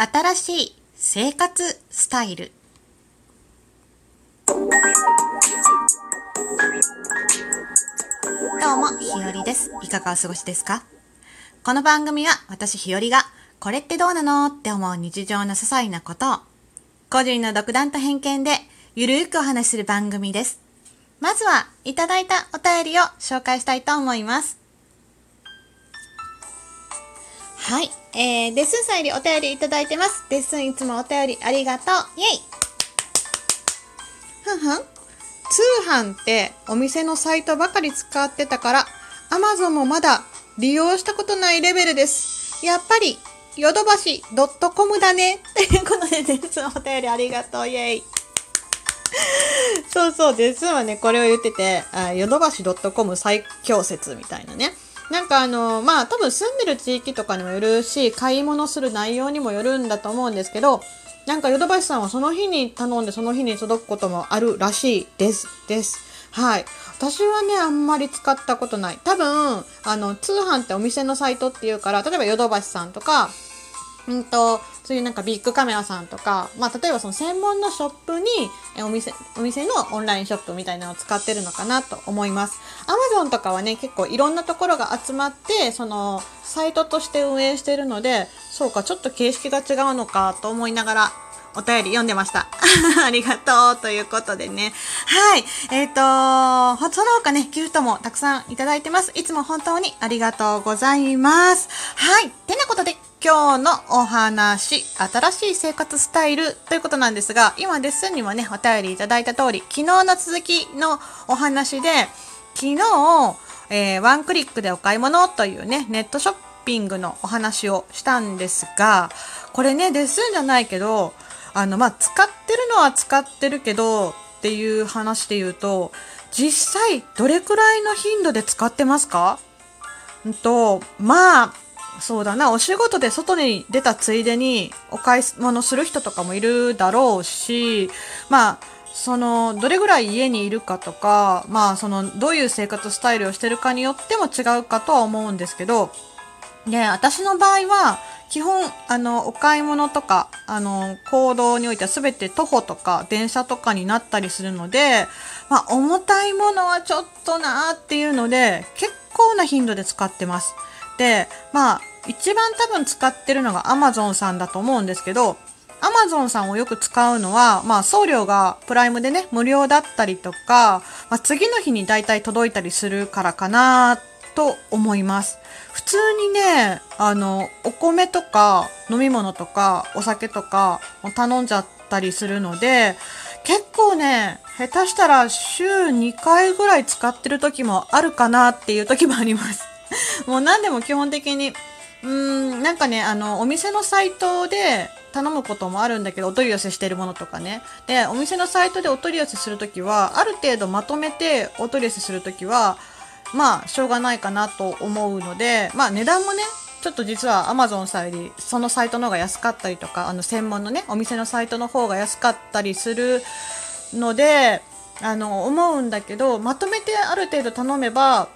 新しい生活スタイルどうも、ひよりです。いかがお過ごしですか？この番組は私ひよりがこれってどうなのって思う日常の些細なことを個人の独断と偏見でゆるーくお話しする番組です。まずは、いただいたお便りを紹介したいと思います。はい。えー、デッスンさんよりお便りいただいてます。デッスンいつもお便りありがとう。イェイふんふん。通販ってお店のサイトばかり使ってたから、Amazon もまだ利用したことないレベルです。やっぱり、ヨドバシ .com だね。ということで、デッスンお便りありがとう。イェイ。そうそう、デッスンはね、これを言ってて、ヨドバシ .com 最強説みたいなね。なんかあの、まあ多分住んでる地域とかにもよるし、買い物する内容にもよるんだと思うんですけど、なんかヨドバシさんはその日に頼んでその日に届くこともあるらしいです。です。はい。私はね、あんまり使ったことない。多分、あの、通販ってお店のサイトっていうから、例えばヨドバシさんとか、うんと、そういうなんかビッグカメラさんとか、まあ、例えばその専門のショップに、えお店、お店のオンラインショップみたいなのを使ってるのかなと思います。アマゾンとかはね、結構いろんなところが集まって、その、サイトとして運営してるので、そうか、ちょっと形式が違うのかと思いながら、お便り読んでました。ありがとうということでね。はい。えっ、とその他ね、ギフトもたくさんいただいてます。いつも本当にありがとうございます。はい。てなことで、今日のお話、新しい生活スタイルということなんですが、今デッスンにもね、お便りいただいた通り、昨日の続きのお話で、昨日、えーワンクリックでお買い物というね、ネットショッピングのお話をしたんですが、これね、デッスンじゃないけど、あの、まあ、使ってるのは使ってるけど、っていう話で言うと、実際どれくらいの頻度で使ってますか？んと、まあ、そうだな、お仕事で外に出たついでにお買い物する人とかもいるだろうし、まあ、その、どれぐらい家にいるかとか、まあ、その、どういう生活スタイルをしてるかによっても違うかとは思うんですけど、で、私の場合は、基本、あの、お買い物とか、あの、行動においては全て徒歩とか電車とかになったりするので、まあ、重たいものはちょっとなーっていうので、結構な頻度で使ってます。で、まあ、一番多分使ってるのが Amazon さんだと思うんですけど、Amazon さんをよく使うのは、まあ、送料がプライムでね、無料だったりとか、まあ、次の日に大体届いたりするからかなと思います。普通にね、あの、お米とか飲み物とかお酒とかを頼んじゃったりするので、結構ね、下手したら週2回ぐらい使ってる時もあるかなっていう時もあります。もう何でも基本的に、うーん、なんかね、あの、お店のサイトで頼むこともあるんだけど、お取り寄せしてるものとかね。で、お店のサイトでお取り寄せするときは、ある程度まとめてお取り寄せするときは、まあ、しょうがないかなと思うので、まあ、値段もね、ちょっと実は Amazon さんよりそのサイトの方が安かったりとか、あの専門のね、お店のサイトの方が安かったりするので、あの、思うんだけど、まとめてある程度頼めば、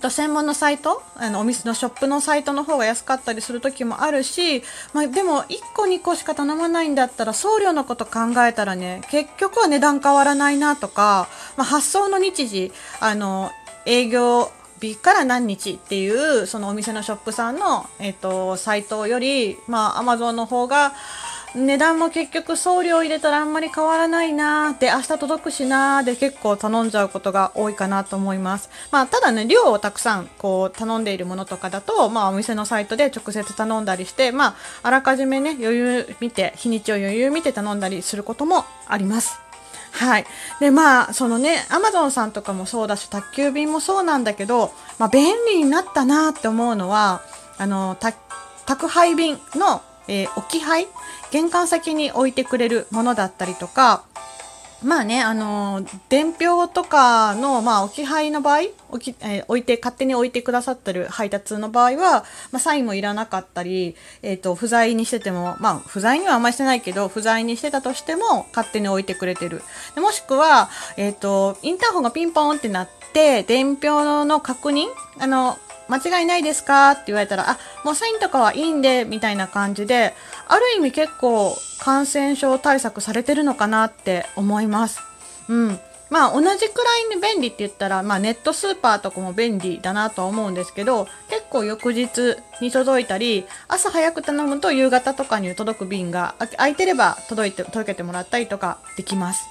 と専門のサイトあのお店のショップのサイトの方が安かったりする時もあるし、まあ、でも1個2個しか頼まないんだったら送料のこと考えたらね結局は値段変わらないなとか、まあ、発送の日時あの営業日から何日っていうそのお店のショップさんの、えっとサイトより、まあ、Amazon の方が値段も結局送料入れたらあんまり変わらないなーで明日届くしなーで結構頼んじゃうことが多いかなと思います。まあただね、量をたくさんこう頼んでいるものとかだと、まあお店のサイトで直接頼んだりして、まああらかじめね、余裕見て、日にちを余裕見て頼んだりすることもあります。はい。で、まあ、そのね、アマゾンさんとかもそうだし、宅急便もそうなんだけど、まあ、便利になったなって思うのは、あの、宅配便の、えー置き配玄関先に置いてくれるものだったりとか、まあね、あのー伝票とかの、まあ、置き配の場合、置き、えー置いて、勝手に置いてくださってる配達の場合は、まあ、サインもいらなかったり、えっ、と、不在にしてても、まあ、不在にはあんまりしてないけど、不在にしてたとしても、勝手に置いてくれてる。でもしくは、えっ、と、インターホンがピンポーンってなって、伝票の確認あの、間違いないですか？って言われたら、あ、もうサインとかはいいんで、みたいな感じで、ある意味結構感染症対策されてるのかなって思います。うん。まあ同じくらいに便利って言ったら、まあネットスーパーとかも便利だなとは思うんですけど、結構翌日に届いたり、朝早く頼むと夕方とかに届く便が空いてれば届いて、届けてもらったりとかできます。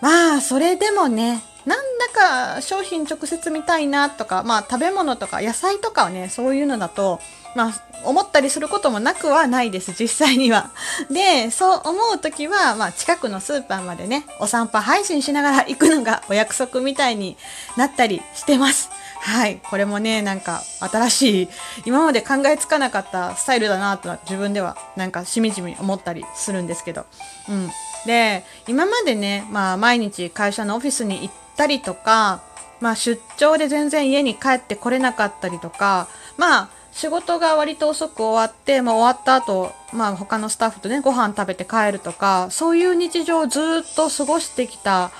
まあそれでもね、なんだか商品直接見たいなとか、まあ食べ物とか野菜とかはね、そういうのだと、まあ思ったりすることもなくはないです、実際には。で、そう思う時は、まあ近くのスーパーまでね、お散歩配信しながら行くのがお約束みたいになったりしてます。はい。これもね、なんか新しい、今まで考えつかなかったスタイルだなとは自分ではなんかしみじみ思ったりするんですけど。うん。で、今までね、まあ毎日会社のオフィスに行ってたりとか、まあ出張で全然家に帰ってこれなかったりとか、まあ仕事が割と遅く終わって、まあ、終わった後、まあ他のスタッフとね、ご飯食べて帰るとか、そういう日常をずっと過ごしてきた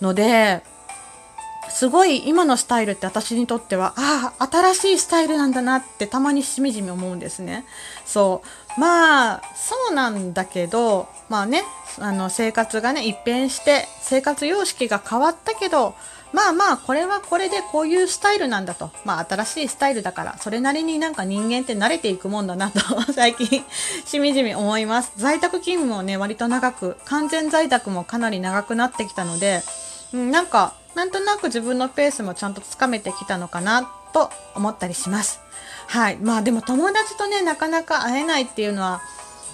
ので、すごい今のスタイルって私にとっては、ああ、新しいスタイルなんだなってたまにしみじみ思うんですね。そう。まあ、そうなんだけど、まあね、あの生活がね、一変して、生活様式が変わったけど、まあまあ、これはこれでこういうスタイルなんだと。まあ、新しいスタイルだから、それなりになんか人間って慣れていくもんだなと 最近、しみじみ思います。在宅勤務もね、割と長く、完全在宅もかなり長くなってきたので、うん、なんか、なんとなく自分のペースもちゃんとつかめてきたのかなと思ったりします。はい。まあでも友達とね、なかなか会えないっていうのは、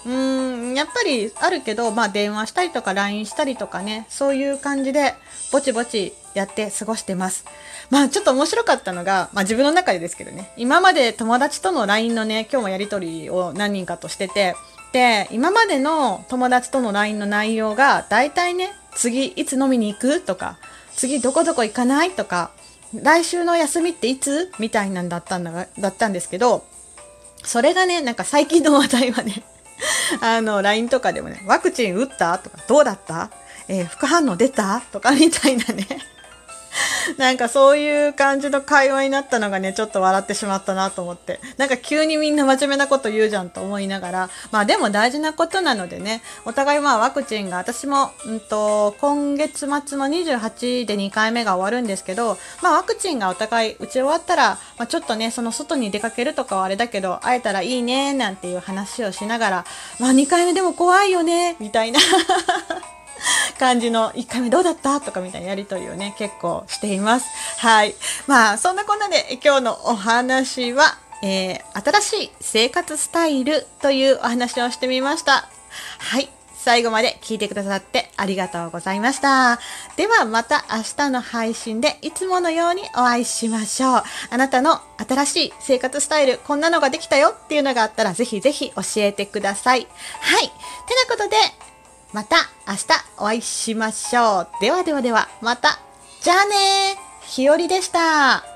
うーん、やっぱりあるけど、まあ電話したりとか LINE したりとかね、そういう感じでぼちぼちやって過ごしてます。まあちょっと面白かったのが、まあ自分の中でですけどね、今まで友達との LINE のね、今日もやりとりを何人かとしてて、で、今までの友達との LINE の内容が、大体ね、次いつ飲みに行くとか、次どこどこ行かない？とか、来週の休みっていつ？みたいなんだったんだ、だったんですけど、それがね、なんか最近の話題はね あの、LINE とかでもね、ワクチン打った？とか、どうだった？えー、副反応出た？とかみたいなね。なんかそういう感じの会話になったのがね、ちょっと笑ってしまったなと思って。なんか急にみんな真面目なこと言うじゃんと思いながら、まあでも大事なことなのでね、お互いまあワクチンが、私も、うんと、今月末の28で2回目が終わるんですけど、まあワクチンがお互い打ち終わったら、まあちょっとね、その外に出かけるとかはあれだけど、会えたらいいね、なんていう話をしながら、まあ2回目でも怖いよね、みたいな 感じの1回目どうだった？とかみたいなやりとりをね、結構しています。はい。まあ、そんなこんなで今日のお話は、えー、新しい生活スタイルというお話をしてみました。はい。最後まで聞いてくださってありがとうございました。ではまた明日の配信でいつものようにお会いしましょう。あなたの新しい生活スタイル、こんなのができたよっていうのがあったらぜひぜひ教えてください。はい。てなことで、また明日お会いしましょう。ではではでは、また。じゃあねひよりでした。